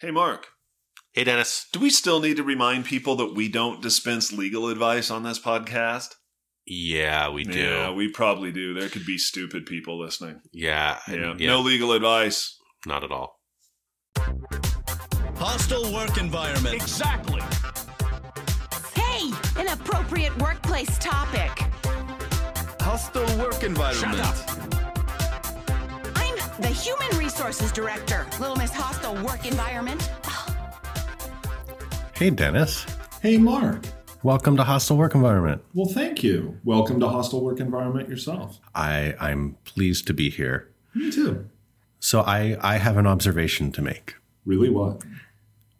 Hey, Mark, Hey, Dennis. do we still need to remind people that we don't dispense legal advice on this podcast? Yeah, we do. Yeah, we probably do. There could be stupid people listening. yeah, Yeah, yeah, no legal advice. not at all. Hostile work environment. Exactly. Hey, an appropriate workplace topic. Hostile work environment. Shut I'm the Human Resources Director. Little Miss Hostile Work Environment. Hey, Dennis. Hey, Mark. Welcome to Hostile Work Environment. Well, thank you. Welcome to Hostile Work Environment yourself. I, I'm pleased to be here. Me too. So, I, I have an observation to make. Really, what?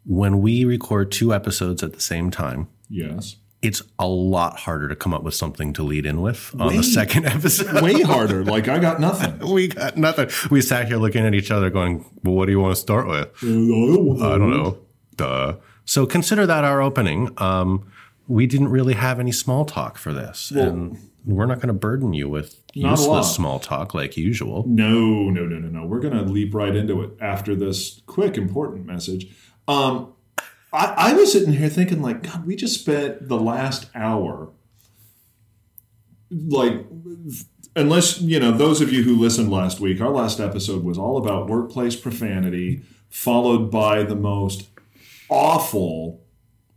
When we record two episodes at the same time, Yes. It's a lot harder to come up with something to lead in with on Way- the second episode. Way harder. Like, I got nothing. we got nothing. We sat here looking at each other going, well, what do you want to start with? I don't know. Duh. So consider that our opening. Um, we didn't really have any small talk for this. and we're not going to burden you with Not a lot. useless small talk like usual. No, no, no, no, no. We're going to leap right into it after this quick, important message. Um, I, I was sitting here thinking, like, God, we just spent the last hour, like, unless, you know, those of you who listened last week, our last episode was all about workplace profanity, followed by the most awful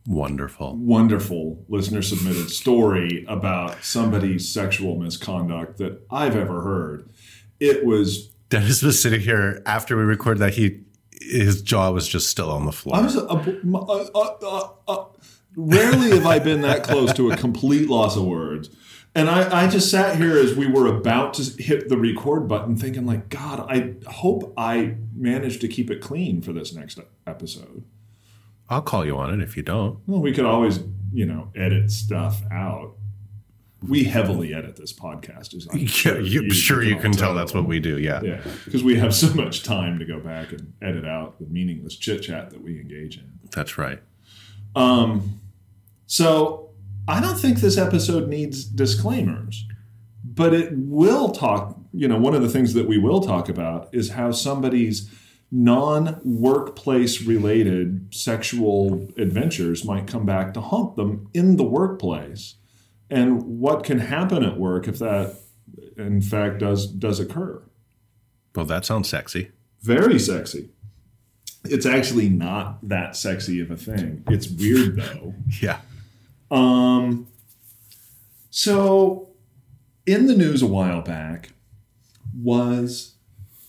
Wonderful. wonderful listener submitted story about somebody's sexual misconduct that I've ever heard. It was Dennis was sitting here after we recorded that. He his jaw was just still on the floor. I was a, a, a, rarely have I been that close to a complete loss of words. And I, I just sat here as we were about to hit the record button, thinking like, God, I hope I managed to keep it clean for this next episode. I'll call you on it if you don't. Well, we could always, you know, edit stuff out. We heavily edit this podcast, as I'm Yeah, you, sure you can tell that's what we do. Yeah. Yeah, because we have so much time to go back and edit out the meaningless chit chat that we engage in. that's right. Um, so I don't think this episode needs disclaimers, but it will talk. You know, one of the things that we will talk about is how somebody's non-workplace related sexual adventures might come back to haunt them in the workplace, and what can happen at work if that, in fact, does does occur. Well, that sounds sexy. Very sexy. It's actually not that sexy of a thing. It's weird though. Yeah. Um, so, in the news a while back was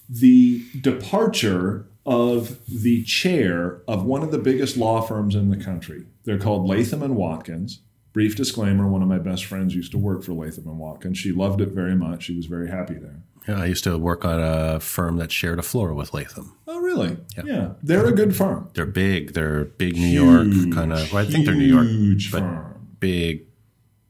the departure of the chair of one of the biggest law firms in the country. They're called Latham and Watkins. Brief disclaimer: One of my best friends used to work for Latham and Watkins. And she loved it very much. She was very happy there. Yeah. I used to work on a firm that shared a floor with Latham. Oh, really? Yeah, they're a good firm. They're big. They're big New York kind of. Well, I think they're New York. Huge but firm. Big,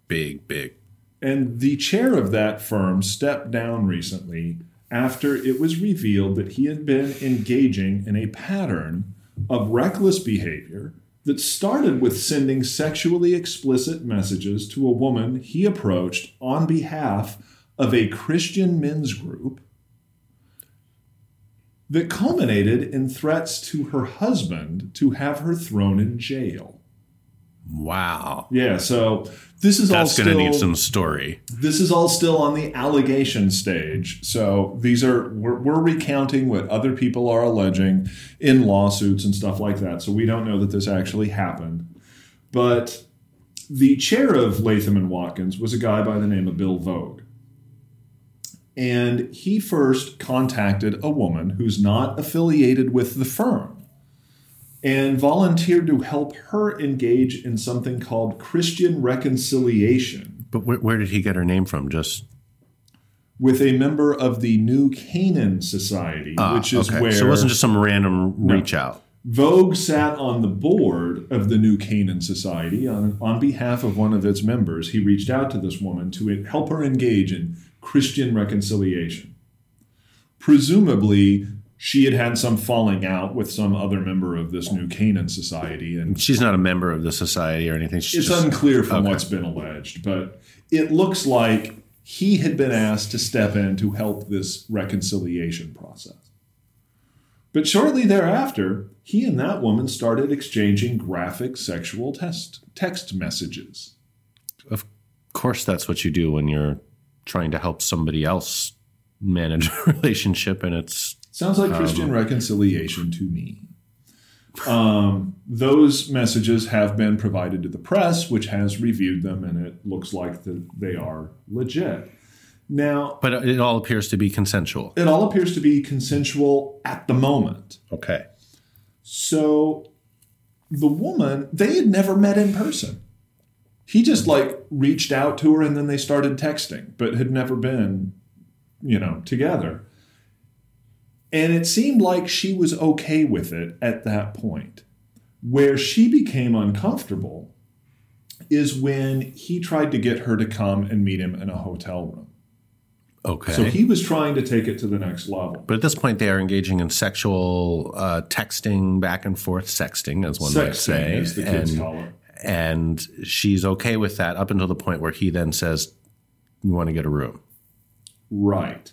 big, big. And the chair of that firm stepped down recently after it was revealed that he had been engaging in a pattern of reckless behavior that started with sending sexually explicit messages to a woman he approached on behalf of a Christian men's group that culminated in threats to her husband to have her thrown in jail. Wow. Yeah, so this is all That's still going to need some story. this is all still on the allegation stage. So these are we're, we're recounting what other people are alleging in lawsuits and stuff like that. So we don't know that this actually happened. But the chair of Latham and Watkins was a guy by the name of Bill Voge. And he first contacted a woman who's not affiliated with the firm and volunteered to help her engage in something called Christian reconciliation But where, where did he get her name from? Just with a member of the New Canaan Society, ah, which is okay. where So it wasn't just some random reach out. Voge sat on the board of the New Canaan Society on, on behalf of one of its members. He reached out to this woman to help her engage in Christian reconciliation. Presumably, she had had some falling out with some other member of this New Canaan Society, and She's not a member of the society or anything. She's it's just, unclear from okay. what's been alleged, but it looks like he had been asked to step in to help this reconciliation process. But shortly thereafter, he and that woman started exchanging graphic sexual text, text messages. Of course, that's what you do when you're trying to help somebody else manage a relationship, and it's Sounds like Christian reconciliation to me. Um, those messages have been provided to the press, which has reviewed them, and it looks like that they are legit. Now, but it all appears to be consensual. it all appears to be consensual at the moment. Okay. So the woman, they had never met in person. He just like reached out to her and then they started texting, but had never been, you know, together. And it seemed like she was okay with it at that point. Where she became uncomfortable is when he tried to get her to come and meet him in a hotel room. Okay. So he was trying to take it to the next level. but at this point, they are engaging in sexual uh, texting, back and forth sexting, as one might say. as the kids and, call it. and she's okay with that up until the point where he then says, You want to get a room. Right.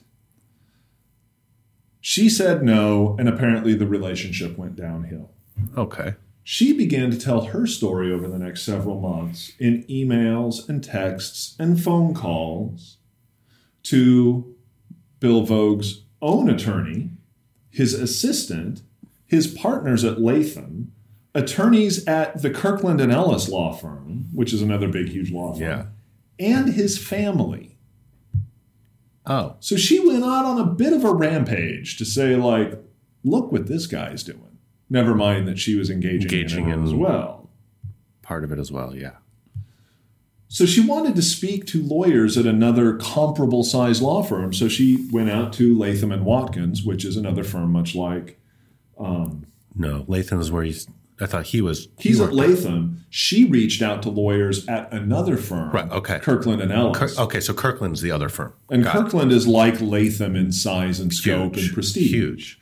She said no, and apparently the relationship went downhill. Okay. She began to tell her story over the next several months in emails and texts and phone calls to Bill Voge's own attorney, his assistant, his partners at Latham, attorneys at the Kirkland and Ellis law firm, which is another big, huge law firm, Yeah. and his family. Oh. So she went out on a bit of a rampage to say, like, look what this guy's doing. Never mind that she was engaging, Engaging in as well. Part of it as well, yeah. So she wanted to speak to lawyers at another comparable size law firm. So she went out to Latham and Watkins, which is another firm much like um, No, Latham's where he's. I thought he was. he he's at worked- Latham. She reached out to lawyers at another firm, Right, okay. Kirkland and Ellis. Kirk- okay, so Kirkland's the other firm. and Got. Kirkland is like Latham in size and scope Huge. and prestige. Huge.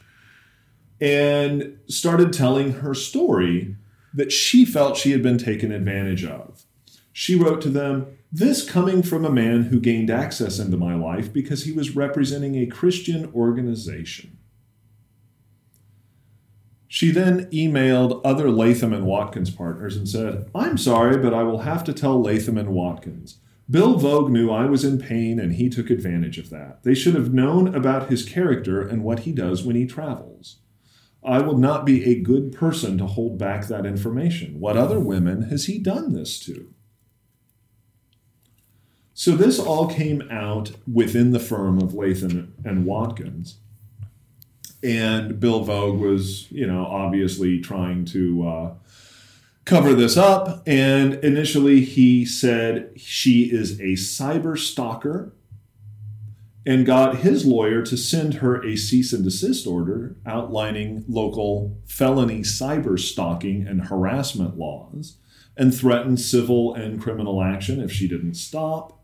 and started telling her story that she felt she had been taken advantage of. She wrote to them, This coming from a man who gained access into my life because he was representing a Christian organization. She then emailed other Latham and Watkins partners and said, I'm sorry, but I will have to tell Latham and Watkins. Bill Voge knew I was in pain and he took advantage of that. They should have known about his character and what he does when he travels. I will not be a good person to hold back that information. What other women has he done this to? So this all came out within the firm of Latham and Watkins. And Bill Voge was, you know, obviously trying to uh, cover this up. And initially he said she is a cyber stalker and got his lawyer to send her a cease and desist order outlining local felony cyber stalking and harassment laws and threatened civil and criminal action if she didn't stop.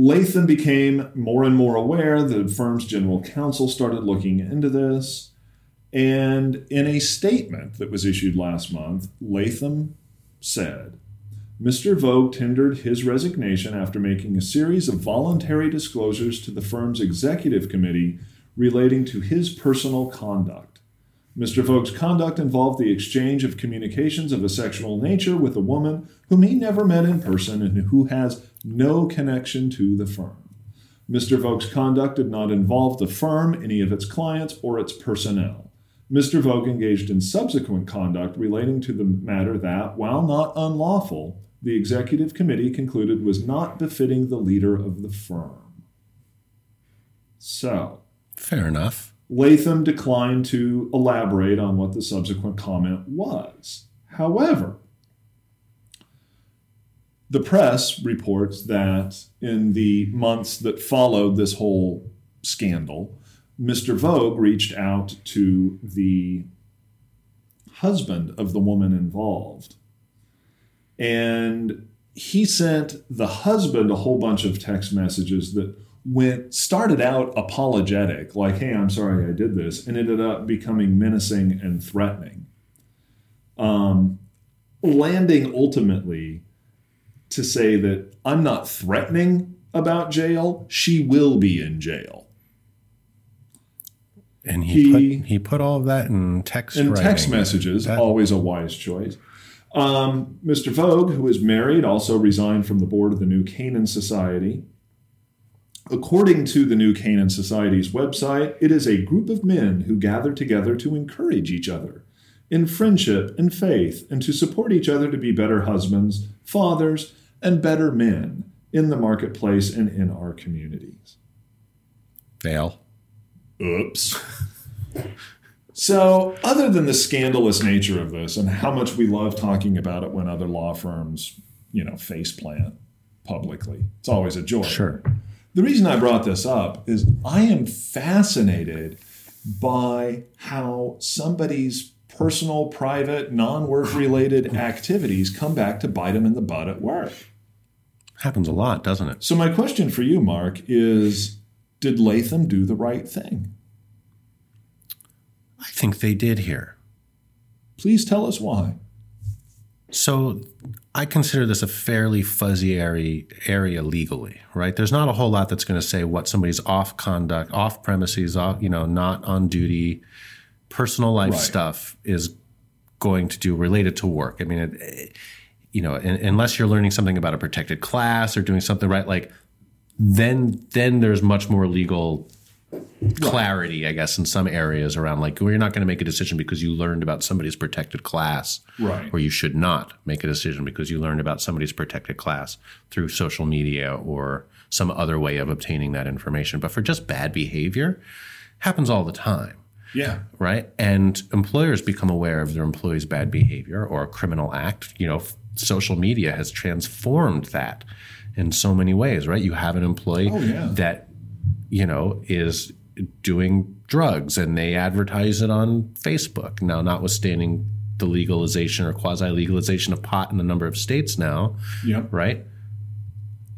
Latham became more and more aware. The firm's general counsel started looking into this. And in a statement that was issued last month, Latham said, Mr. Voge tendered his resignation after making a series of voluntary disclosures to the firm's executive committee relating to his personal conduct. Mr. Voge's conduct involved the exchange of communications of a sexual nature with a woman whom he never met in person and who has no connection to the firm. Mr. Voge's conduct did not involve the firm, any of its clients, or its personnel. Mr. Voge engaged in subsequent conduct relating to the matter that, while not unlawful, the executive committee concluded was not befitting the leader of the firm. So, Fair enough. Latham declined to elaborate on what the subsequent comment was. However, the press reports that in the months that followed this whole scandal, Mr. Voge reached out to the husband of the woman involved. And he sent the husband a whole bunch of text messages that went started out apologetic, like, hey, I'm sorry I did this, and ended up becoming menacing and threatening. Um, landing ultimately to say that I'm not threatening about jail, she will be in jail. And he, He- put he put all of that in text in writing. text messages, That- always a wise choice. Um, Mr. Voge, who is married, also resigned from the board of the New Canaan Society. According to the New Canaan Society's website, it is a group of men who gather together to encourage each other in friendship and faith and to support each other to be better husbands, fathers, and better men in the marketplace and in our communities. Fail. Oops. so, other than the scandalous nature of this and how much we love talking about it when other law firms, you know, face plant publicly, it's always a joy. Sure. The reason I brought this up is I am fascinated by how somebody's personal, private, non work related activities come back to bite them in the butt at work. Happens a lot, doesn't it? So, my question for you, Mark, is did Latham do the right thing? I think they did here. Please tell us why. So I consider this a fairly fuzzy area, area legally, right? There's not a whole lot that's going to say what somebody's off conduct, off premises, off, you know, not on duty, personal life Right. stuff is going to do related to work. I mean, it, it- you know, un- unless you're learning something about a protected class or doing something right, like then then there's much more legal clarity, I guess, in some areas around like you're not going to make a decision because you learned about somebody's protected class, Right. Or you should not make a decision because you learned about somebody's protected class through social media or some other way of obtaining that information. But for just bad behavior, happens all the time Yeah. right? And employers become aware of their employees' bad behavior or a criminal act. You know, social media has transformed that in so many ways, right? You have an employee Oh, yeah. that, you know, is doing drugs and they advertise it on Facebook. Now, notwithstanding the legalization or quasi legalization of pot in a number of states now, Yep. right?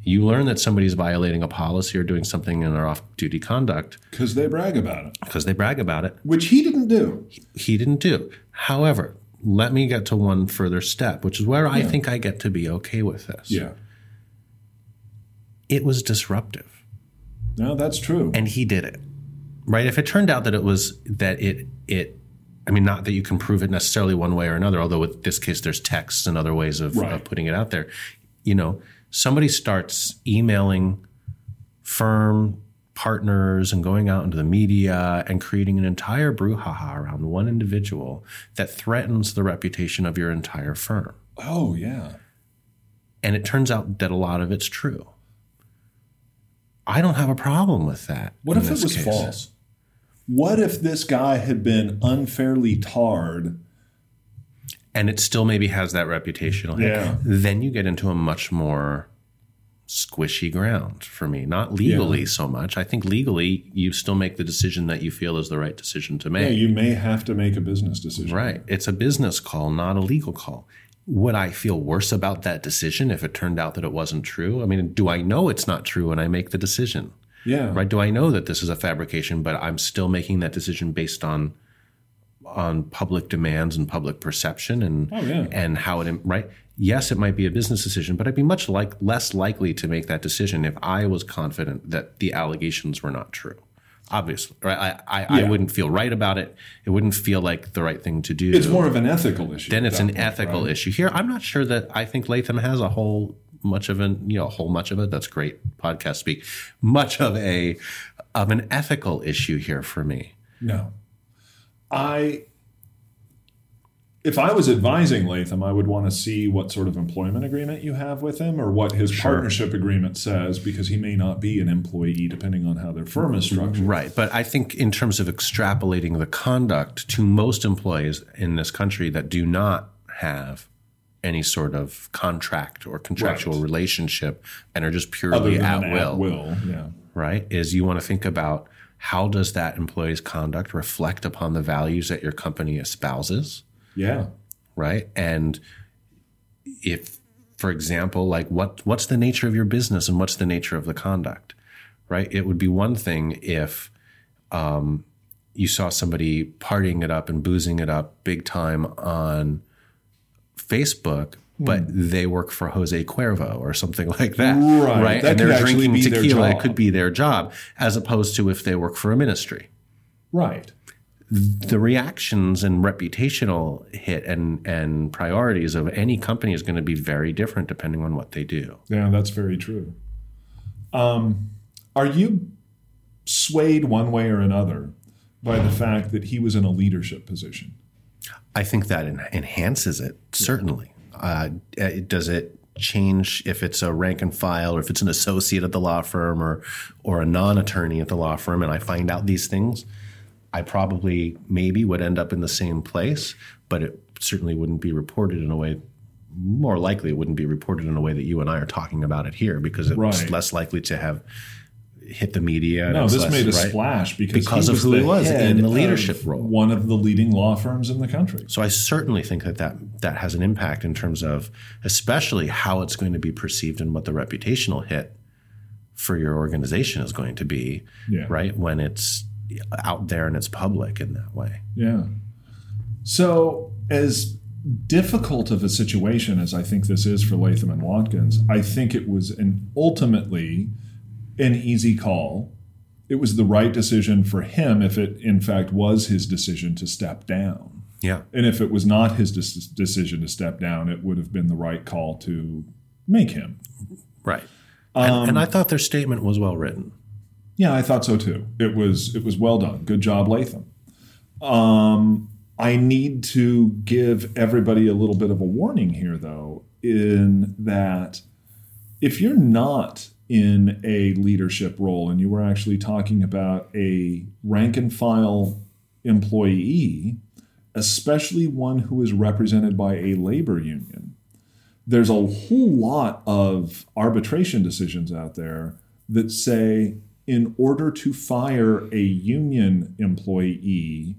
You learn that somebody's violating a policy or doing something in their off duty conduct Because they brag about it, because they brag about it which he didn't do. he didn't do. However, let me get to one further step, which is where I think I get to be okay with this. Yeah. It was disruptive, No, that's true. and he did it. Right? If it turned out that it was that it it I mean, not that you can prove it necessarily one way or another, although with this case there's texts and other ways of, Right. of putting it out there. You know, somebody starts emailing firm partners and going out into the media and creating an entire brouhaha around one individual that threatens the reputation of your entire firm. oh, yeah. And it turns out that a lot of it's true. I don't have a problem with that. What if it was case. false? What if this guy had been unfairly tarred? And it still maybe has that reputational. Yeah. Then you get into a much more squishy ground for me. Not legally Yeah. so much. I think legally you still make the decision that you feel is the right decision to make. Yeah, you may have to make a business decision. Right. It's a business call, not a legal call. Would I feel worse about that decision if it turned out that it wasn't true? I mean, do I know it's not true when I make the decision? Yeah. Right? Do I know that this is a fabrication, but I'm still making that decision based on on public demands and public perception and Oh, yeah. and how it right? Yes, it might be a business decision, but I'd be much like less likely to make that decision if I was confident that the allegations were not true. Obviously, right? I I, I wouldn't feel right about it. It wouldn't feel like the right thing to do It's more of an ethical issue. then it's an point, ethical right? issue. Here, I'm not sure that I think Latham has a whole much of an you know a whole much of it. That's great podcast speak. Much of a of an ethical issue here for me. No. I if I was advising Latham, I would want to see what sort of employment agreement you have with him or what his partnership agreement says because he may not be an employee depending on how their firm is structured. Right, but I think in terms of extrapolating the conduct to most employees in this country that do not have any sort of contract or contractual Right. relationship and are just purely at will. will, yeah. right? Is you want to think about how does that employee's conduct reflect upon the values that your company espouses, Yeah. right? And if, for example, like what what's the nature of your business and what's the nature of the conduct, right? It would be one thing if um, you saw somebody partying it up and boozing it up big time on Facebook. But they work for Jose Cuervo or something like that, Right. right? That and they're drinking tequila. It could be their job, as opposed to if they work for a ministry, Right. The reactions and reputational hit and and priorities of any company is going to be very different depending on what they do. Yeah, that's very true. Um, are you swayed one way or another by the fact that he was in a leadership position? I think that en- enhances it certainly. Uh, it- does it change if it's a rank and file or if it's an associate at the law firm or or a non-attorney at the law firm and I find out these things? I probably maybe would end up in the same place, but it certainly wouldn't be reported in a way. More likely, it wouldn't be reported in a way that you and I are talking about it here because it's Right. less likely to have hit the media. No, this less- made a right? splash because, Because of who he was in the leadership role. One of the leading law firms in the country. So I certainly think that, that that has an impact in terms of especially how it's going to be perceived and what the reputational hit for your organization is going to be, Yeah. right? When it's out there and it's public in that way. Yeah. So, as difficult of a situation as I think this is for Latham and Watkins, I think it was an ultimately an easy call. It was the right decision for him if it, in fact, was his decision to step down. Yeah. And if it was not his des- decision to step down, it would have been the right call to make him. Right. and, and I thought their statement was well written. Yeah, I thought so too. It was it was well done. Good job, Latham. Um, I need to give everybody a little bit of a warning here, though, in that if you're not in a leadership role and you were actually talking about a rank and file employee, especially one who is represented by a labor union, there's a whole lot of arbitration decisions out there that say in order to fire a union employee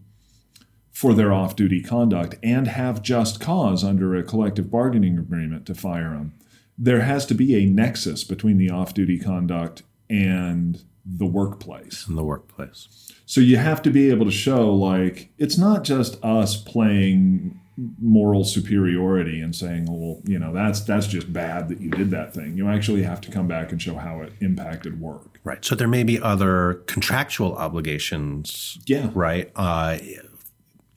for their off duty conduct and have just cause under a collective bargaining agreement to fire them, there has to be a nexus between the off duty conduct and the workplace. in the workplace. So you have to be able to show like it's not just us playing moral superiority and saying, well, you know, that's that's just bad that you did that thing. You actually have to come back and show how it impacted work. Right. So there may be other contractual obligations, Yeah. right, uh,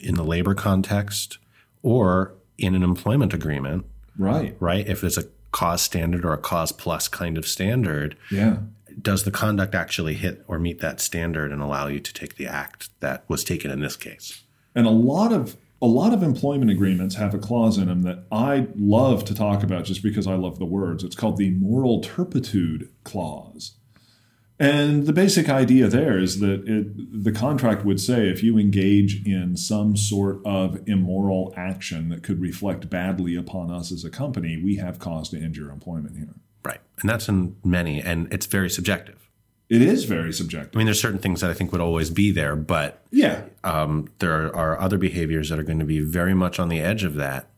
in the labor context or in an employment agreement, Right. right? If it's a cause standard or a cause plus kind of standard, Yeah. does the conduct actually hit or meet that standard and allow you to take the act that was taken in this case? And a lot of a lot of employment agreements have a clause in them that I love to talk about just because I love the words. It's called the moral turpitude clause. And the basic idea there is that it, the contract would say if you engage in some sort of immoral action that could reflect badly upon us as a company, we have cause to end your employment here. Right. And that's in many, and it's very subjective. It is very subjective. I mean, there's certain things that I think would always be there, but Yeah. um, there are other behaviors that are going to be very much on the edge of that,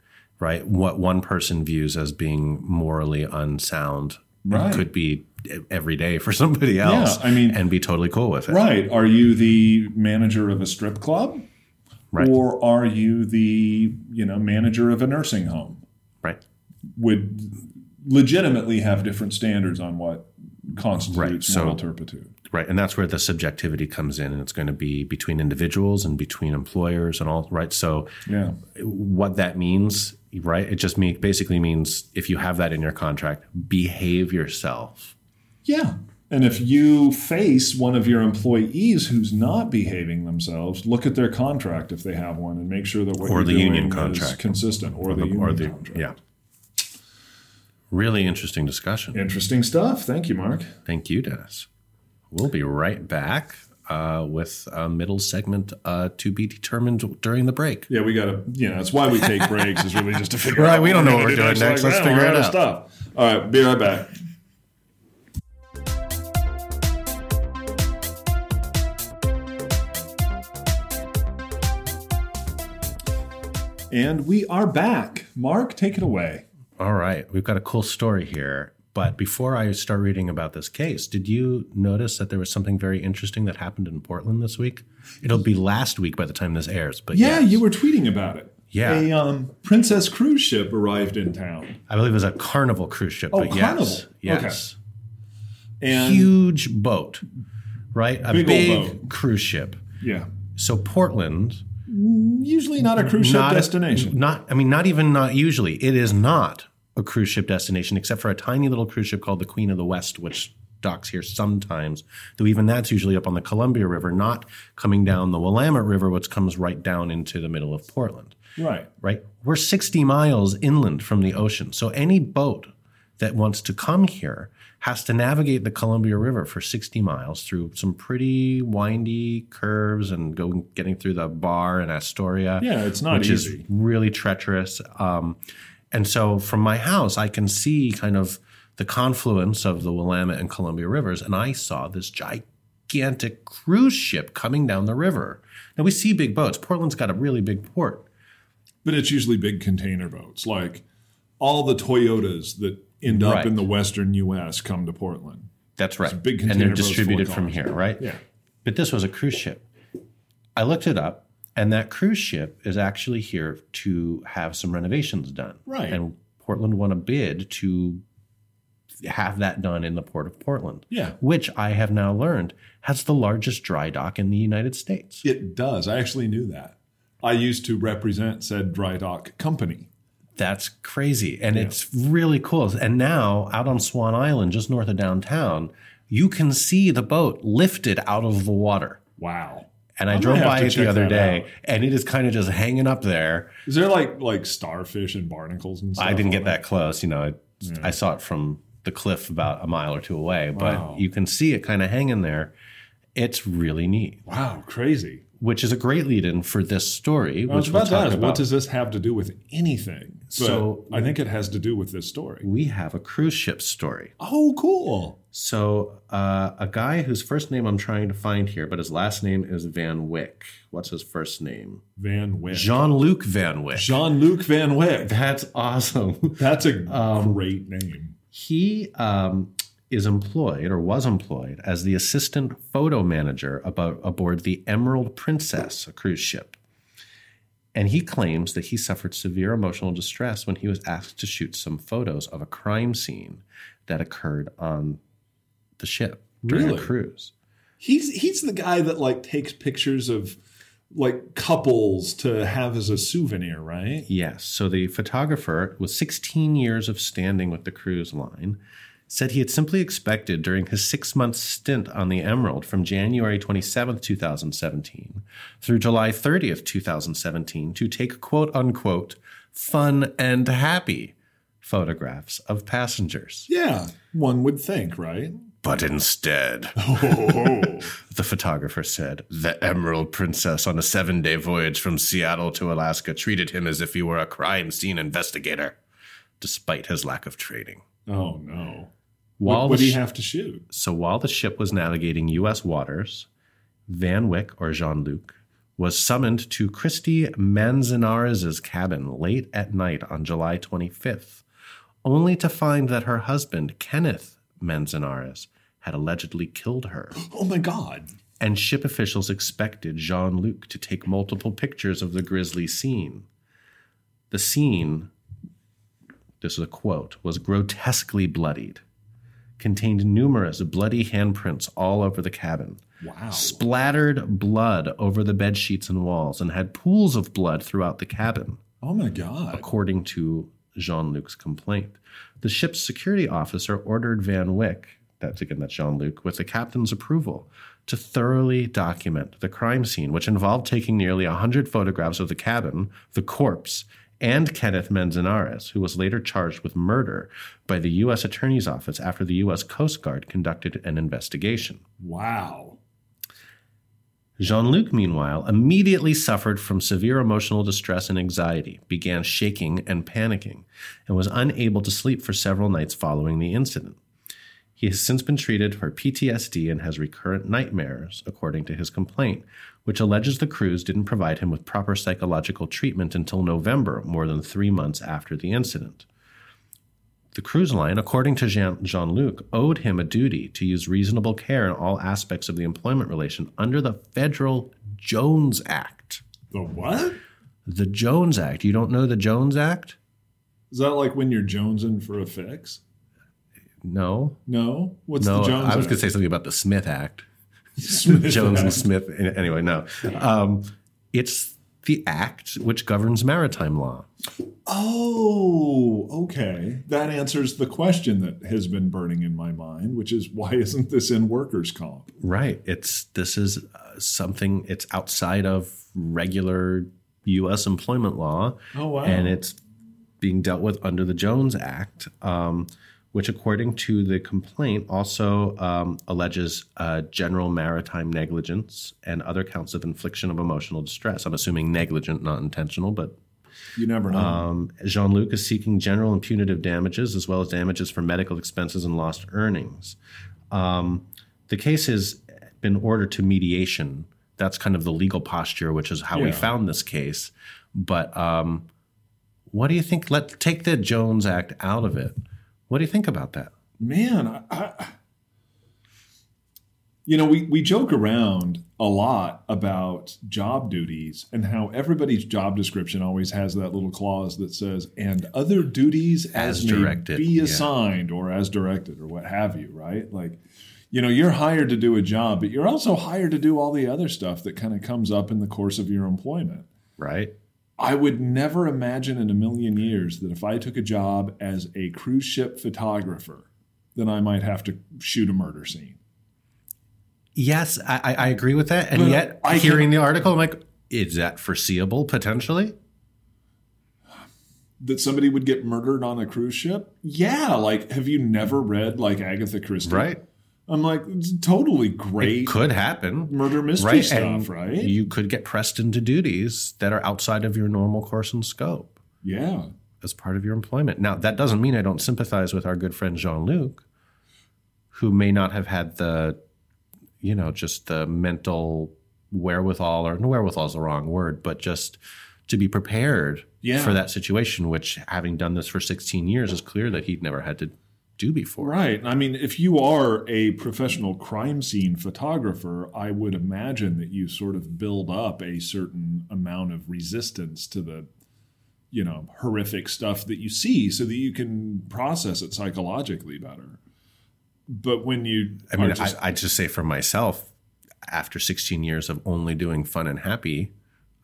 right? What one person views as being morally unsound Right. could be every day for somebody else. I mean- and be totally cool with it. Right. Are you the manager of a strip club? Right. Or are you the, you know, manager of a nursing home? Right. Would legitimately have different standards on what constitutes Right, so- moral turpitude. Right. And that's where the subjectivity comes in. And it's going to be between individuals and between employers and all. Right. So, Yeah. what that means, right? It just mean, basically means if you have that in your contract, behave yourself. Yeah. And if you face one of your employees who's not behaving themselves, look at their contract if they have one and make sure that what Or you're the doing union is contract. consistent or, the, union or the, contract. yeah. Really interesting discussion. Interesting stuff. Thank you, Mark. Thank you, Dennis. We'll be right back uh, with a middle segment uh, to be determined during the break. Yeah, we got to, you know, that's why we take breaks is really just to figure Right, out. we don't know what we're do doing next. Like, Let's figure it out. Stuff. All right, be right back. And we are back. Mark, take it away. All right, we've got a cool story here. But before I start reading about this case, did you notice that there was something very interesting that happened in Portland this week? It'll be last week by the time this airs. But Yeah, yes. you were tweeting about it. Yeah. A um, Princess cruise ship arrived in town. I believe it was a Carnival cruise ship. Oh, Carnival. yes, yes, And huge boat, right? A Big big, boat. cruise ship. yeah. So Portland, Usually not a cruise ship not destination. Not, I mean, not even not usually. It is not a cruise ship destination, except for a tiny little cruise ship called the Queen of the West, which docks here sometimes. Though even that's usually up on the Columbia River, not coming down the Willamette River, which comes right down into the middle of Portland. right. Right? We're 60 miles inland from the ocean, so any boat that wants to come here has to navigate the Columbia River for 60 miles through some pretty windy curves and go getting through the bar in Astoria. Yeah, it's not which easy. is really treacherous. Um, and so from my house, I can see kind of the confluence of the Willamette and Columbia rivers, and I saw this gigantic cruise ship coming down the river. Now we see big boats. Portland's got a really big port. But it's usually big container boats. Like all the Toyotas that end up Right. in the western US come to Portland. That's right. big and they're boats full of distributed from here, right? Yeah. But this was a cruise ship. I looked it up, and that cruise ship is actually here to have some renovations done. Right. And Portland won a bid to have that done in the port of Portland. Yeah. Which I have now learned has the largest dry dock in the United States. It does. I actually knew that. I used to represent said dry dock company. That's crazy. And it's really cool. And now, out on Swan Island, just north of downtown, you can see the boat lifted out of the water. Wow. And I I'm drove by it the other day, out. and it is kind of just hanging up there. Is there like like starfish and barnacles and stuff? I didn't get it? that close. You know, it, hmm. I saw it from the cliff about a mile or two away, but Wow. you can see it kind of hanging there. It's really neat, Wow, crazy. which is a great lead in for this story, I was which we'll talk about. what does this have to do with anything? So- I think it has to do with this story. we have a cruise ship story. Oh, cool. So, uh, a guy whose first name I'm trying to find here, but his last name is Van Wyck. What's his first name? Van Wyck. Jean Luc Van Wyck. Jean Luc Van Wyck. That's awesome. That's a Um, great name. he um, is employed or was employed as the assistant photo manager about, aboard the Emerald Princess, a cruise ship. And he claims that he suffered severe emotional distress when he was asked to shoot some photos of a crime scene that occurred on the ship during Really? a cruise. He's he's the guy that like takes pictures of like couples to have as a souvenir, right? Yes. So the photographer, with 16 years of standing with the cruise line, said he had simply expected during his six month stint on the Emerald from January 27th, 2017 through July 30th, 2017 to take quote unquote fun and happy photographs of passengers. Yeah, one would think, right? But instead, oh. the photographer said, the Emerald Princess on a seven day voyage from Seattle to Alaska treated him as if he were a crime scene investigator, despite his lack of training. Oh no. While what would he sh- have to shoot? So while the ship was navigating U.S. waters, Van Wyck, or Jean Luc, was summoned to Kristy Manzanares' cabin late at night on July 25th, only to find that her husband, Kenneth Manzanares, had allegedly killed her. Oh my god. And ship officials expected Jean Luc to take multiple pictures of the grisly scene. The scene, this is a quote, was grotesquely bloodied, contained numerous bloody handprints all over the cabin, Wow. splattered blood over the bed sheets and walls, and had pools of blood throughout the cabin, Oh my god. according to Jean Luc's complaint. The ship's security officer ordered Van Wyck, that's again that's Jean Luc, with the captain's approval, to thoroughly document the crime scene, which involved taking nearly 100 photographs of the cabin, the corpse, and Kenneth Manzanares, who was later charged with murder by the U.S. Attorney's Office after the U.S. Coast Guard conducted an investigation. Wow. Jean Luc, meanwhile, immediately suffered from severe emotional distress and anxiety, began shaking and panicking, and was unable to sleep for several nights following the incident. He has since been treated for PTSD and has recurrent nightmares, according to his complaint, which alleges the cruise didn't provide him with proper psychological treatment until November, more than three months after the incident. The cruise line, according to Jean Luc, owed him a duty to use reasonable care in all aspects of the employment relation under the federal Jones Act. The what? The Jones Act. You don't know the Jones Act? Is that like when you're jonesing for a fix? No. No. What's no, the Jones? I was going to say something about the Smith Act. Jones and Smith. Anyway, no. Um, it's the act which governs maritime law. Oh, okay. That answers the question that has been burning in my mind, which is why isn't this in workers' comp? Right. It's this is uh, something. It's outside of regular U.S. employment law. Oh, wow. And it's being dealt with under the Jones Act, um, which, according to the complaint, also um, alleges uh, general maritime negligence and other counts of infliction of emotional distress. I'm assuming negligent, not intentional, but You never know. um, Jean Luc is seeking general and punitive damages as well as damages for medical expenses and lost earnings. Um, the case has been ordered to mediation. That's kind of the legal posture, which is how we found this case. But um, what do you think? Let's take the Jones Act out of it. What do you think about that? Man, I, I, you know, we, we joke around a lot about job duties and how everybody's job description always has that little clause that says, and other duties as, As directed, be yeah. assigned or as directed or what have you, right? Like, you know, you're hired to do a job, but you're also hired to do all the other stuff that kind of comes up in the course of your employment. Right? I would never imagine in a million years that if I took a job as a cruise ship photographer, then I might have to shoot a murder scene. Yes, I, I agree with that. And But yet, I hearing can- the article, I'm like, is that foreseeable potentially? That somebody would get murdered on a cruise ship? Yeah. Like, have you never read like Agatha Christie? Right. I'm like, totally great It could happen. murder mystery right? stuff, and right? You could get pressed into duties that are outside of your normal course and scope yeah. as part of your employment. Now, that doesn't mean I don't sympathize with our good friend Jean Luc, who may not have had the, you know, just the mental wherewithal, or no, wherewithal is the wrong word, but just to be prepared Yeah. for that situation, which having done this for 16 years is clear that he'd never had to do before. Right. I mean, if you are a professional crime scene photographer, I would imagine that you sort of build up a certain amount of resistance to the, you know, horrific stuff that you see so that you can process it psychologically better. But when you, I mean, just, I, I'd just say for myself, after 16 years of only doing fun and happy,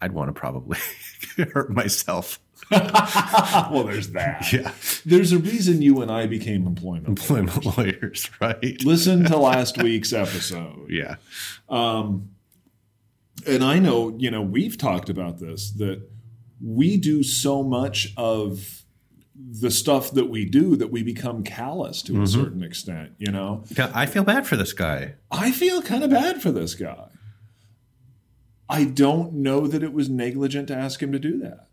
I'd want to probably hurt myself. Well, there's that. Yeah. There's a reason you and I became employment. Employment lawyers, right? Listen to last week's episode. Yeah. Um, and I know, you know, we've talked about this that we do so much of the stuff that we do that we become callous to a mm-hmm. certain extent, you know. I feel bad for this guy. I feel kind of bad for this guy. I don't know that it was negligent to ask him to do that.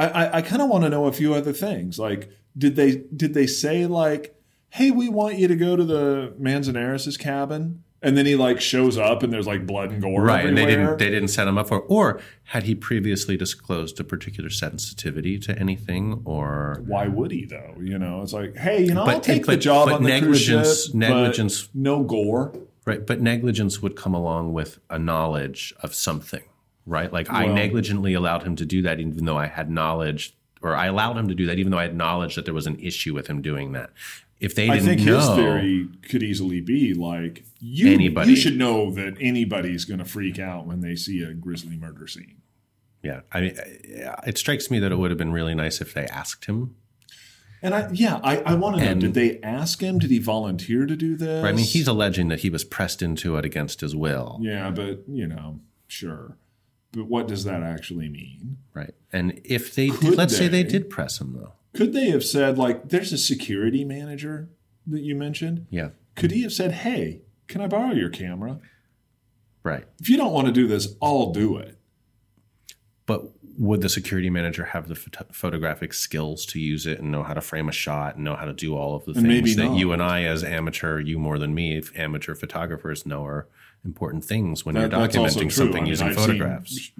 I, I, I kind of want to know a few other things. Like, did they did they say like, "Hey, we want you to go to the Manzanares' cabin," and then he like shows up and there's like blood and gore Right. And they didn't they didn't set him up for or had he previously disclosed a particular sensitivity to anything or Why would he though? You know, it's like, hey, you know, But- I'll take the job but on the cruise negligence- ship, negligence- but no gore. right, but negligence would come along with a knowledge of something, right? Like I negligently allowed him to do that even though I had knowledge or I allowed him to do that even though I had knowledge that there was an issue with him doing that. If they didn't I think know, his theory could easily be like you. Anybody. You should know that anybody's going to freak out when they see a grisly murder scene. yeah, I mean, it strikes me that it would have been really nice if they asked him. And I, yeah, I, I want to know: And- Did they ask him? Did he volunteer to do this? Right? I mean, he's alleging that he was pressed into it against his will, yeah, but you know, sure. But what does that actually mean? right? And if they Could did, let's say they they? did press him though, Could they have said like, "There's a security manager that you mentioned"? yeah, Could he have said, "Hey, can I borrow your camera?" right. if you don't want to do this, I'll do it. But would the security manager have the phot- photographic skills to use it and know how to frame a shot and know how to do all of the And maybe things that not. you and I, as amateur, you more than me, if amateur photographers, know are important things when That- you're documenting something I mean, using I've photographs?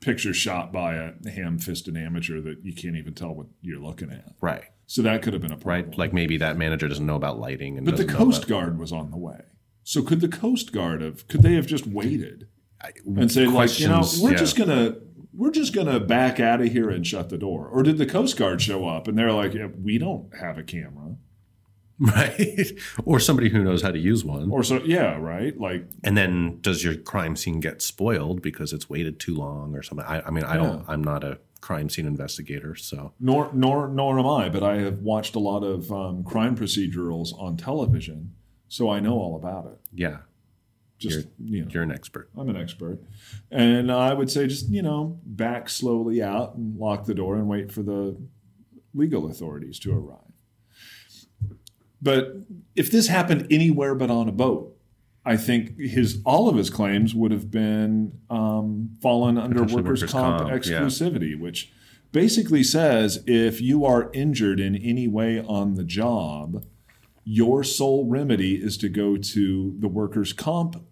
Pictures shot by a ham-fisted amateur that you can't even tell what you're looking at. Right, So that could have been a problem. right. Like maybe that manager doesn't know about lighting, and but the Coast Guard was on the way. So could the Coast Guard have? Could they have just waited and say like, you know, we're yeah. just gonna we're just gonna back out of here and shut the door? Or did the Coast Guard show up and they're like, yeah, we don't have a camera? right? or somebody who knows how to use one. Or so, yeah, right. Like, and then does your crime scene get spoiled because it's waited too long or something? I, I mean, i don't i'm not a crime scene investigator, so nor nor nor am I, but I have watched a lot of um, crime procedurals on television, so I know all about it. yeah, Just you know, you're an expert. I'm an expert, and I would say just you know back slowly out and lock the door and wait for the legal authorities to arrive. But if this happened anywhere but on a boat, I think his all of his claims would have been um, fallen under workers' workers' comp, comp, yeah. exclusivity, which basically says if you are injured in any way on the job, your sole remedy is to go to the workers' comp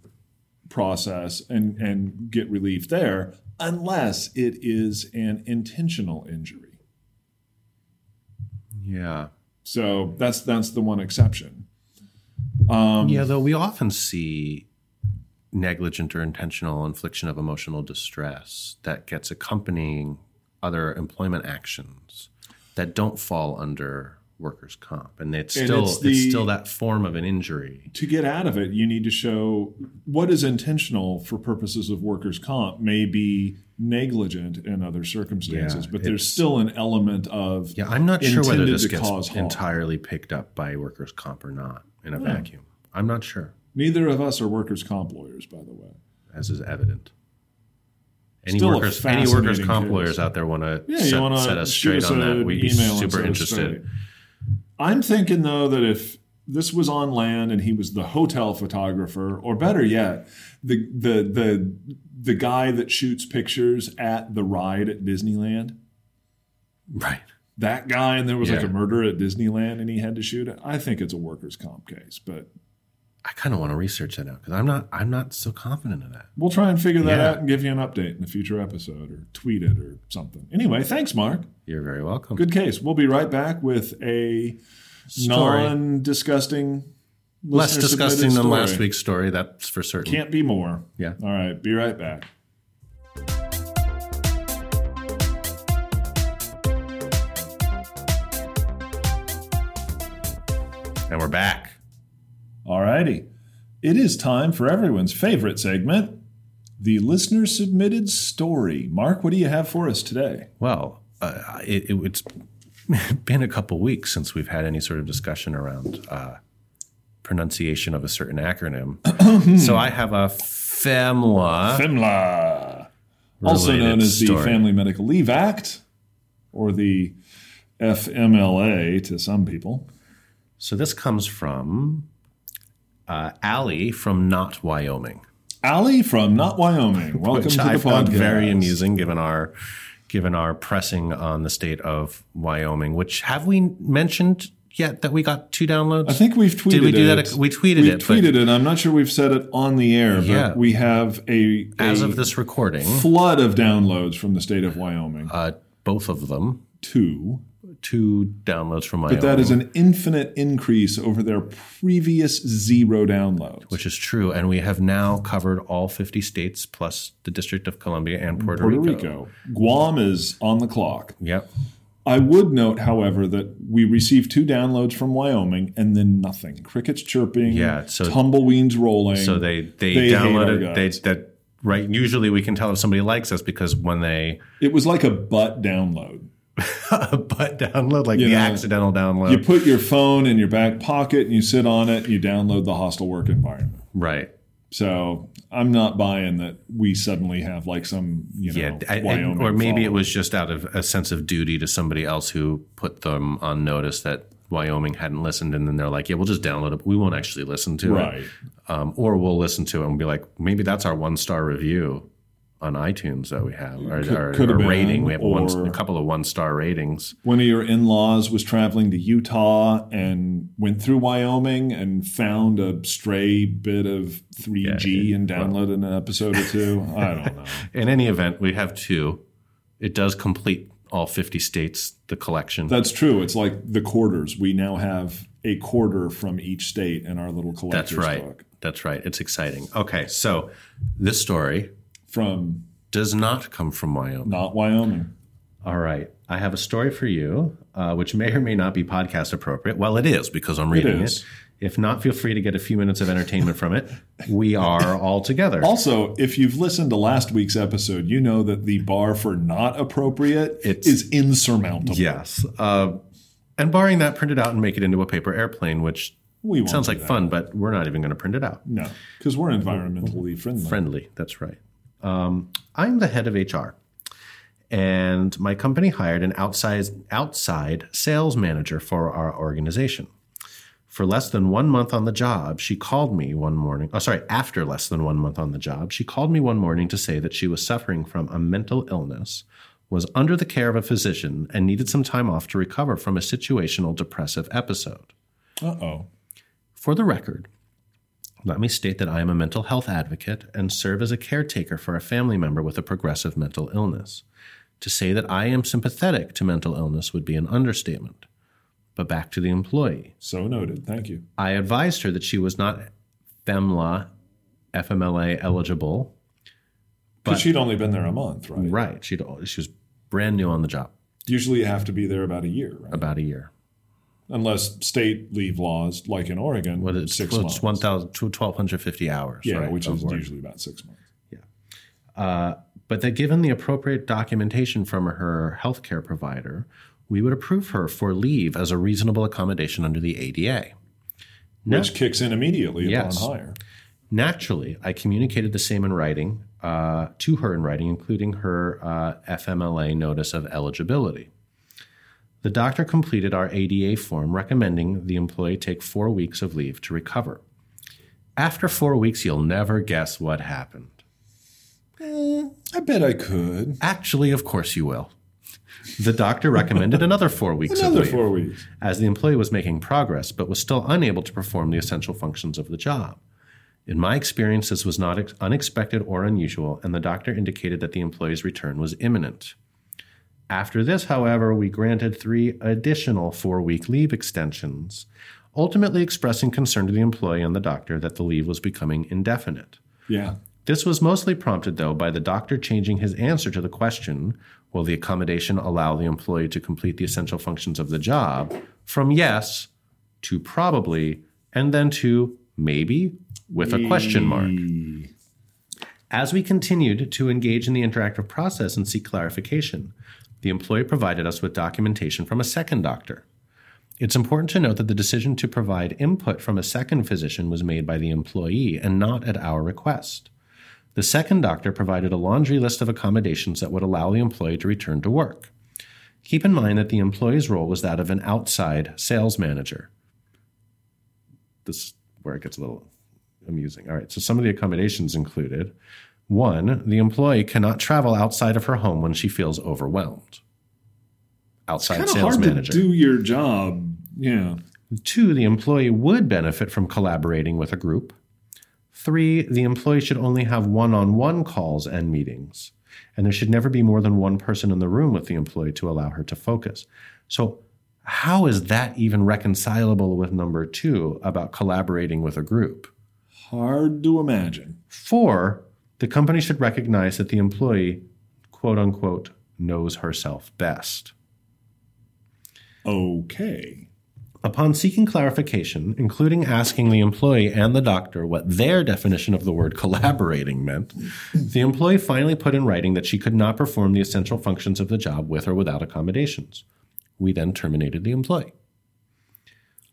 process and, and get relief there, unless it is an intentional injury. Yeah, So that's that's the one exception. Um, yeah. Though we often see negligent or intentional infliction of emotional distress that gets accompanying other employment actions that don't fall under workers' comp, and it's And still it's it's, still that form of an injury. to get out of it, you need to show what is intentional for purposes of workers' comp may be negligent in other circumstances, Yeah, but there's still an element of Yeah, I'm not sure whether this gets cause entirely picked up by workers' comp or not in a hmm. vacuum. I'm not sure, Neither of us are workers' comp lawyers, by the way. as is evident. Any Still workers, any workers comp lawyers out there want to Yeah, set, set us straight on that? We'd be super interested. I'm thinking though that if this was on land and he was the hotel photographer, or better yet, the the the the guy that shoots pictures at the ride at Disneyland, Right. that guy, and there was like a murder at Disneyland and he had to shoot it. I think it's a workers' comp case, but I kind of want to research that now because I'm not. I'm not so confident in that. we'll try and figure that Yeah. out and give you an update in a future episode or tweet it or something. Anyway, thanks, Mark. You're very welcome. Good case. We'll be right back with a Story. non-disgusting, Less disgusting than story. last week's story. That's for certain. Can't be more. Yeah. All right. Be right back. And we're back. All righty. It is time for everyone's favorite segment, the listener submitted story. Mark, what do you have for us today? Well, uh, it, it, it's been a couple weeks since we've had any sort of discussion around uh, pronunciation of a certain acronym. so I have a FEMLA. FEMLA, also known as the story. Family Medical Leave Act, or the FMLA to some people. So this comes from uh, Allie from Not Wyoming, Allie from Not Wyoming. Welcome which to I the found podcast. very amusing given our given our pressing on the state of Wyoming. Which have we mentioned yet that we got two downloads? I think we've tweeted Did we do it. that? We tweeted We've it, but- tweeted it. I'm not sure we've said it on the air, but Yeah. we have a, as of this recording, flood of downloads from the state of Wyoming. uh, both of them, Two. Two downloads from Wyoming. But that is an infinite increase over their previous zero downloads. which is true, and we have now covered all 50 states plus the District of Columbia and Puerto, Puerto Rico. Rico. Guam is on the clock. Yep. I would note, however, that we received two downloads from Wyoming and then nothing. Crickets chirping, Yeah, so- tumbleweeds rolling. So they they, They downloaded they that right. Usually we can tell if somebody likes us because when they it was like a butt download. but download like You the know, accidental download. You put your phone in your back pocket and you sit on it and you download the hostile work environment. right. So I'm not buying that we suddenly have like some, you know, Yeah, I- Wyoming or maybe it was just out of a sense of duty to somebody else who put them on notice that Wyoming hadn't listened, and then they're like, "Yeah, we'll just download it. We won't actually listen to right. it, um, or we'll listen to it and be like, maybe that's our one star review on iTunes that we have, or, Could- or, could have or been, rating. We have one, a couple of one star ratings. One of your in-laws was traveling to Utah and went through Wyoming and found a stray bit of 3G Yeah, and downloaded an episode or two. I don't know. In any event, we have two. It does complete all 50 states, the collection. That's true. It's like the quarters. We now have a quarter from each state in our little collector's That's right. book. That's right. It's exciting. Okay, so this story From does not come from Wyoming. not Wyoming. All right. I have a story for you, uh, which may or may not be podcast appropriate. Well, it is because I'm reading it. is. If not, feel free to get a few minutes of entertainment from it. We are all together. Also, if you've listened to last week's episode, you know that the bar for not appropriate It's- is insurmountable. yes. Uh, and barring that, print it out and make it into a paper airplane, which We sounds like that. fun, but we're not even going to print it out. No, because we're environmentally friendly. Friendly. That's right. Um, I'm the head of HR, and my company hired an outside outside sales manager for our organization. For less than one month on the job, she called me one morning. Oh, sorry, after less than one month on the job, she called me one morning to say that she was suffering from a mental illness, was under the care of a physician, and needed some time off to recover from a situational depressive episode. Uh oh. For the record, let me state that I am a mental health advocate and serve as a caretaker for a family member with a progressive mental illness. To say that I am sympathetic to mental illness would be an understatement. But back to the employee. So noted. Thank you. I advised her that she was not FEMLA, FMLA eligible. Because she'd only been there a month, right? Right. She'd, she was brand new on the job, Usually you have to be there about a year, right? about a year. Unless state leave laws, like in Oregon, What is six well, months. it's 1,000 1,250 hours. yeah, right, which is work. usually about six months. Yeah, but that given the appropriate documentation from her healthcare provider, we would approve her for leave as a reasonable accommodation under the ADA. Which kicks in immediately Yes. upon hire. Naturally, I communicated the same in writing uh, to her in writing, including her uh, FMLA notice of eligibility. The doctor completed our ADA form recommending the employee take four weeks of leave to recover. After four weeks, you'll never guess what happened. Eh, I bet I could. Actually, of course you will. The doctor recommended another four weeks of Another leave, four weeks. as the employee was making progress but was still unable to perform the essential functions of the job. In my experience, this was not ex- unexpected or unusual, and the doctor indicated that the employee's return was imminent. After this, however, we granted three additional four week leave extensions, ultimately expressing concern to the employee and the doctor that the leave was becoming indefinite. Yeah. This was mostly prompted, though, by the doctor changing his answer to the question Will the accommodation allow the employee to complete the essential functions of the job? from yes to probably, and then to maybe with a question mark. As we continued to engage in the interactive process and seek clarification, the employee provided us with documentation from a second doctor. It's important to note that the decision to provide input from a second physician was made by the employee and not at our request. The second doctor provided a laundry list of accommodations that would allow the employee to return to work. Keep in mind that the employee's role was that of an outside sales manager. This is where it gets a little amusing. All right, so some of the accommodations included one, the employee cannot travel outside of her home when she feels overwhelmed. Outside sales hard manager. to do your job. Yeah. Two, the employee would benefit from collaborating with a group. Three, the employee should only have one on one calls and meetings. And there should never be more than one person in the room with the employee to allow her to focus. So, how is that even reconcilable with number two about collaborating with a group? Hard to imagine. Four, the company should recognize that the employee, quote unquote, knows herself best. Okay. Upon seeking clarification, including asking the employee and the doctor what their definition of the word collaborating meant, the employee finally put in writing that she could not perform the essential functions of the job with or without accommodations. We then terminated the employee.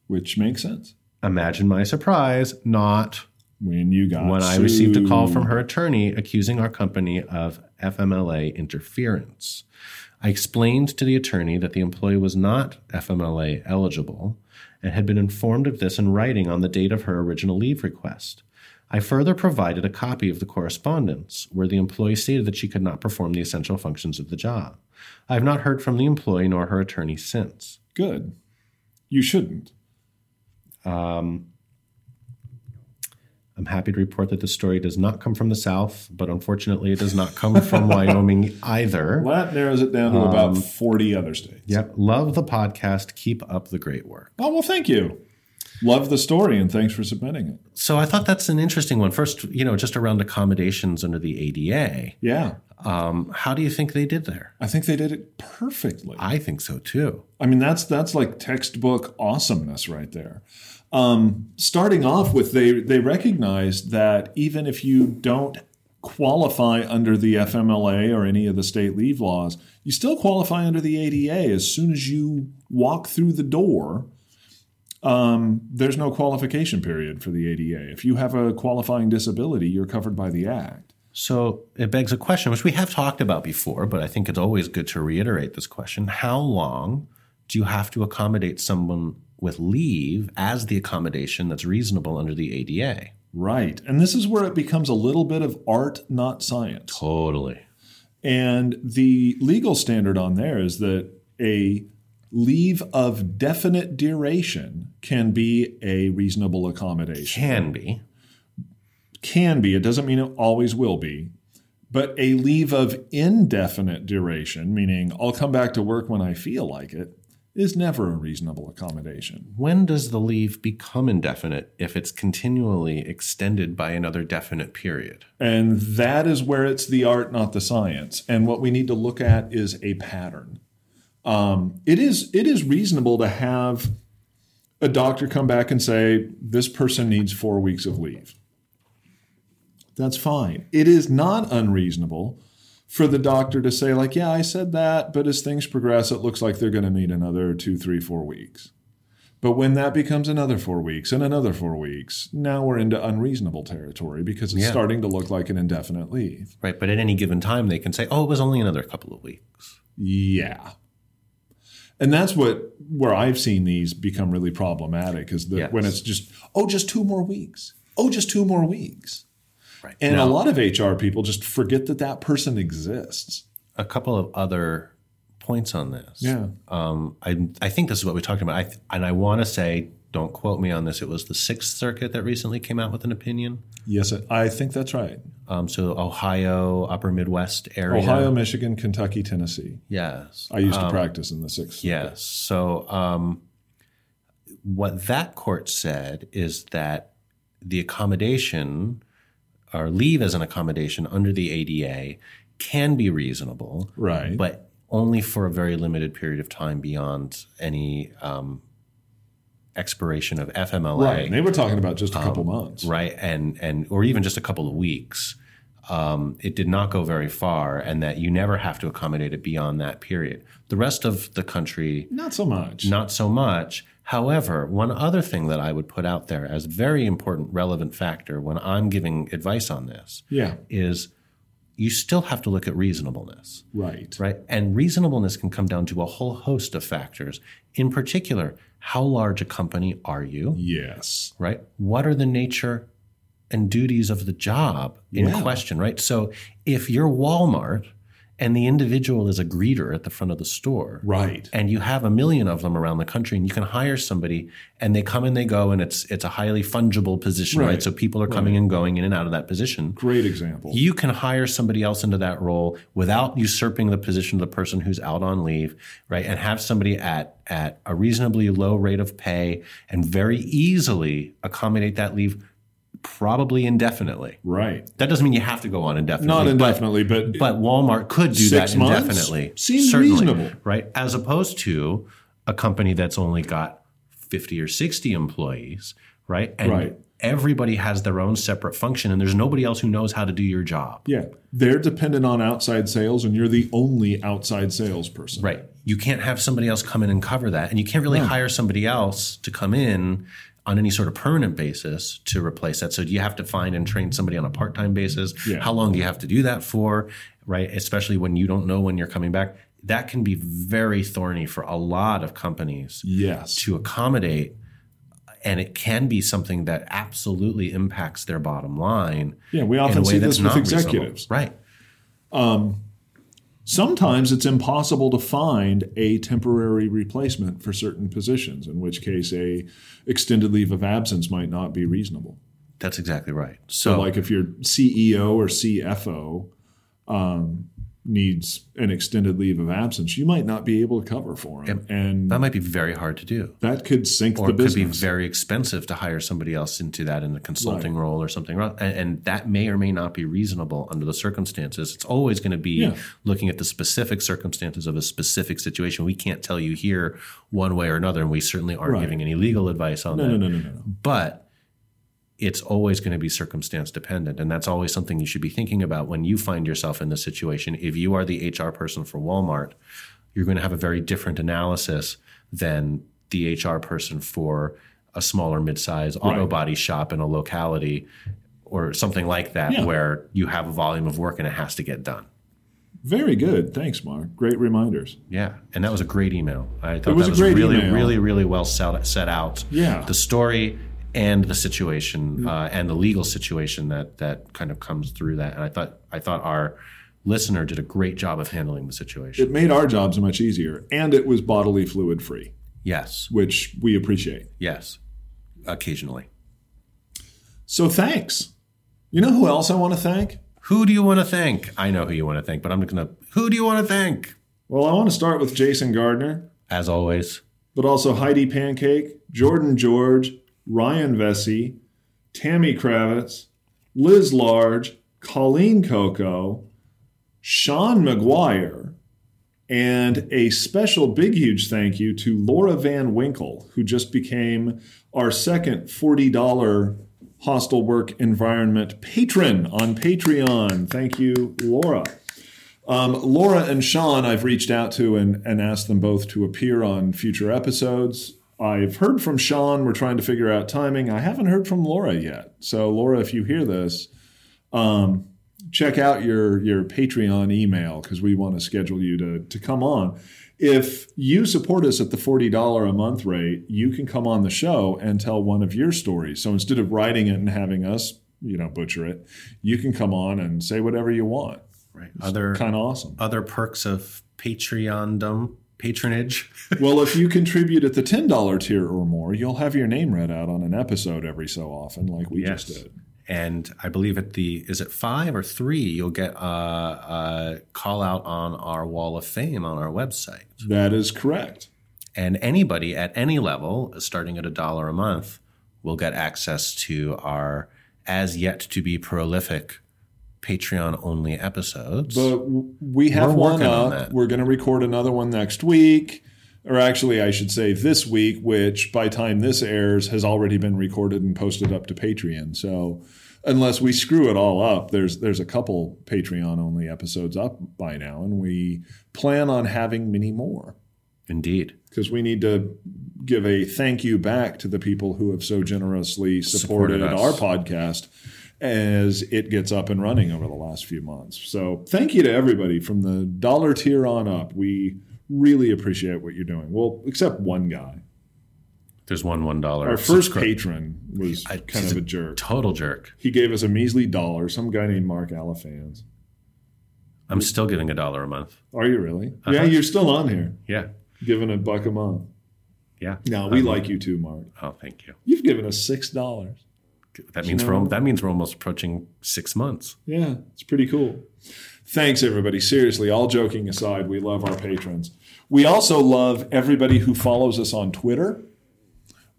Which makes sense. Imagine my surprise, not When you got when I received a call from her attorney accusing our company of FMLA interference. I explained to the attorney that the employee was not FMLA eligible and had been informed of this in writing on the date of her original leave request. I further provided a copy of the correspondence where the employee stated that she could not perform the essential functions of the job. I have not heard from the employee nor her attorney since. Good. You shouldn't. Um, I'm happy to report that the story does not come from the South, but unfortunately, it does not come from Wyoming either. Well, that narrows it down to about 40 other states. Yep. Love the podcast. Keep up the great work. Oh, well, thank you. Love the story and thanks for submitting it. So I thought that's an interesting one. First, you know, just around accommodations under the ADA. Yeah. Um, how do you think they did there? I think they did it perfectly. I think so too. I mean, that's that's like textbook awesomeness right there. Um, starting off with, they they recognized that even if you don't qualify under the FMLA or any of the state leave laws, you still qualify under the ADA as soon as you walk through the door. Um, there's no qualification period for the ADA. If you have a qualifying disability, you're covered by the Act. So it begs a question, which we have talked about before, but I think it's always good to reiterate this question. How long do you have to accommodate someone with leave as the accommodation that's reasonable under the ADA? Right. And this is where it becomes a little bit of art, not science. Totally. And the legal standard on there is that a leave of definite duration can be a reasonable accommodation. Can be. Can be, it doesn't mean it always will be. But a leave of indefinite duration, meaning I'll come back to work when I feel like it, is never a reasonable accommodation. When does the leave become indefinite if it's continually extended by another definite period? And that is where it's the art, not the science. And what we need to look at is a pattern. Um, it is it is reasonable to have a doctor come back and say this person needs four weeks of leave. That's fine. It is not unreasonable for the doctor to say like, yeah, I said that, but as things progress, it looks like they're going to need another two, three, four weeks. But when that becomes another four weeks and another four weeks, now we're into unreasonable territory because it's Yeah. starting to look like an indefinite leave. Right. But at any given time, they can say, oh, it was only another couple of weeks. Yeah. And that's what where I've seen these become really problematic is that Yes. when it's just, oh, just two more weeks. Oh, just two more weeks. Right. And Now, a lot of HR people just forget that that person exists. a couple of other points on this. Yeah. Um, I, I think this is what we talked about. I, th- and I want to say, don't quote me on this, it was the Sixth Circuit that recently came out with an opinion. Yes, I think that's right. Um, so Ohio, upper Midwest area. Ohio, Michigan, Kentucky, Tennessee. Yes. I used to practice in the sixth. Yes. So um, what that court said is that the accommodation or leave as an accommodation under the ADA can be reasonable, Right. but only for a very limited period of time beyond any um, expiration of FMLA, Right. And they were talking about just a couple months. right? And and or even just a couple of weeks. Um, it did not go very far, and that you never have to accommodate it beyond that period. The rest of the country, Not so much. not so much. However, one other thing that I would put out there as a very important, relevant factor when I'm giving advice on this Yeah. is you still have to look at reasonableness Right. right? And reasonableness can come down to a whole host of factors. In particular, how large a company are you, Yes. right? What are the nature and duties of the job in Yeah. question, right? So if you're Walmart and the individual is a greeter at the front of the store, Right. and you have a million of them around the country and you can hire somebody and they come and they go and it's it's a highly fungible position, right? Right. So people are coming and going in and out of that position. Great example. You can hire somebody else into that role without usurping the position of the person who's out on leave, right? And have somebody at at a reasonably low rate of pay and very easily accommodate that leave probably indefinitely. right. That doesn't mean you have to go on indefinitely. Not indefinitely, but, but Walmart could do that months? indefinitely. Seems reasonable. right? As opposed to a company that's only got 50 or 60 employees, right? And Right. everybody has their own separate function and there's nobody else who knows how to do your job. yeah, they're dependent on outside sales, and you're the only outside salesperson. Right. You can't have somebody else come in and cover that. And you can't really hire somebody else to come in on any sort of permanent basis to replace that. So do you have to find and train somebody on a part-time basis. Yeah. How long do you have to do that for? Right. Especially when you don't know when you're coming back. That can be very thorny for a lot of companies Yes. to accommodate. And it can be something that absolutely impacts their bottom line. Yeah, we often see that's this with not reasonable. executives. Right. Um, Sometimes it's impossible to find a temporary replacement for certain positions, in which case a extended leave of absence might not be reasonable. That's exactly right. So, So, like if you're CEO or CFO, um, needs an extended leave of absence, you might not be able to cover for him, and That might be very hard to do. that could sink Or the it could be very expensive to hire somebody else into that in the consulting role or something. And, and that may or may not be reasonable under the circumstances. It's always going to be Yeah. looking at the specific circumstances of a specific situation. We can't tell you here one way or another, and we certainly aren't Right. giving any legal advice on no, that. no, no, no, no, no. But it's always going to be circumstance dependent. And that's always something you should be thinking about when you find yourself in this situation. If you are the HR person for Walmart, you're going to have a very different analysis than the HR person for a smaller mid-size auto Right. body shop in a locality or something like that Yeah. where you have a volume of work and it has to get done. Very good. Thanks, Mark. Great reminders. Yeah, and that was a great email. I thought was that was really, email. really, really well set, set out. Yeah. the story and the situation uh, and the legal situation that that kind of comes through that. And I thought I thought our listener did a great job of handling the situation. It made our jobs much easier, and it was bodily fluid free, yes, which we appreciate. yes, occasionally. So thanks. You know who else I want to thank? Who do you want to thank? I know who you want to thank, but I'm gonna. Who do you want to thank? Well, I want to start with Jason Gardner, As always, but also Heidi Pancake, Jordan George, Ryan Vesey, Tammy Kravitz, Liz Large, Colleen Coco, Sean McGuire, and a special big huge thank you to Laura Van Winkle, who just became our second $40 hostile work environment patron on Patreon. Thank you, Laura. Um, Laura and Sean, I've reached out to and, and asked them both to appear on future episodes. I've heard from Sean. We're trying to figure out timing. I haven't heard from Laura yet. So, Laura, if you hear this, um, check out your your Patreon email because we want to schedule you to to come on. If you support us at the forty dollar a month rate, you can come on the show and tell one of your stories. So instead of writing it and having us, you know, butcher it, you can come on and say whatever you want. right? Other Kind of awesome. other perks of Patreondom patronage. well, if you contribute at the ten dollar tier or more, you'll have your name read out on an episode every so often, like we Yes. just did. and I believe at the is it five or three, you'll get a, a call out on our wall of fame on our website. That is correct. And anybody at any level, starting at a dollar a month, will get access to our as yet to be prolific Patreon only episodes. But we have We're one working on up. We're going to record another one next week, or actually, I should say this week, which by time this airs has already been recorded and posted up to Patreon. So, unless we screw it all up, there's there's a couple Patreon only episodes up by now, and we plan on having many more Indeed. because we need to give a thank you back to the people who have so generously supported, Supported our podcast as it gets up and running over the last few months. So thank you to everybody from the dollar tier on up. We really appreciate what you're doing. Well, except one guy. There's one one dollar. Our first patron was I- kind of a jerk. Total jerk. He gave us a measly dollar. Some guy named Mark Alifans. I'm still getting a dollar a month. Are you really? Uh-huh. Yeah, you're still on here, Yeah. giving a buck a month. Yeah. No, we Um, like you too, Mark. Oh, thank you. You've given us six dollars. That means know- we're that means we're almost approaching six months. Yeah, it's pretty cool. Thanks, everybody. Seriously, all joking aside, we love our patrons. We also love everybody who follows us on Twitter.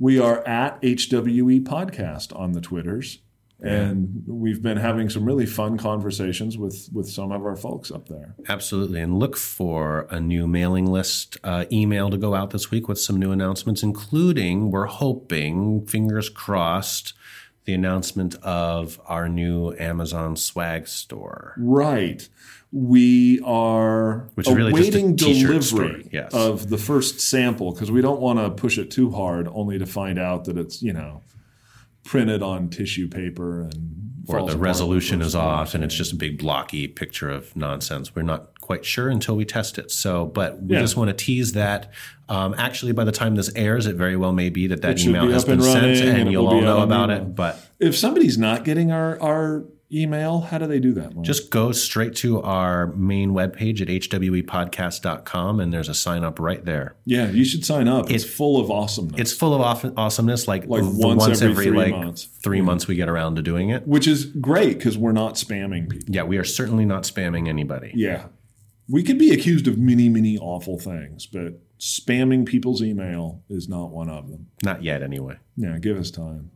We are at HWE Podcast on the Twitters. And we've been having some really fun conversations with, with some of our folks up there. Absolutely. And look for a new mailing list uh, email to go out this week with some new announcements, including, we're hoping, fingers crossed, the announcement of our new Amazon swag store. Right. We are Which really awaiting delivery store, yes. of the first sample because we don't want to push it too hard, only to find out that it's you know printed on tissue paper and Or the resolution is off and it's just a big blocky picture of nonsense. We're not quite sure until we test it. So, but we Yeah. just want to tease that. Um, actually, by the time this airs, it very well may be that that It email has up and been sent and, and you'll all know about email. it. But If somebody's not getting our our email, how do they do that? Mark? just go straight to our main webpage at hwepodcast.com and there's a sign up right there. yeah, you should sign up. It's It- full of awesomeness. It's full of awesomeness. Like, Like the once every three like months. three months we get around to doing it. which is great because we're not spamming people. Yeah, we are certainly not spamming anybody. Yeah. We could be accused of many, many awful things, but spamming people's email is not one of them. Not yet, anyway. Yeah, give us time.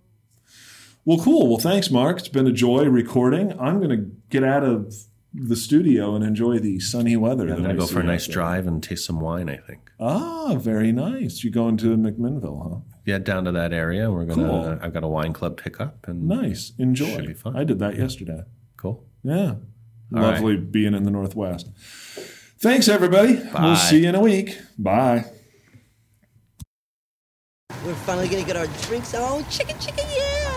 Well, cool. Well, thanks, Mark. It's been a joy recording. I'm going to get out of the studio and enjoy the sunny weather. I'm going to go for a nice there. drive and taste some wine, I think. Ah, very nice. You're going to McMinnville, huh? Yeah, down to that area. We're going to, Cool. I've got a wine club pickup. and Nice. Enjoy. Should be fun. I did that yesterday. Cool. Yeah. All Lovely being in the Northwest. Thanks, everybody. Bye. We'll see you in a week. Bye. We're finally gonna get our drinks on. Chicken, chicken, yeah!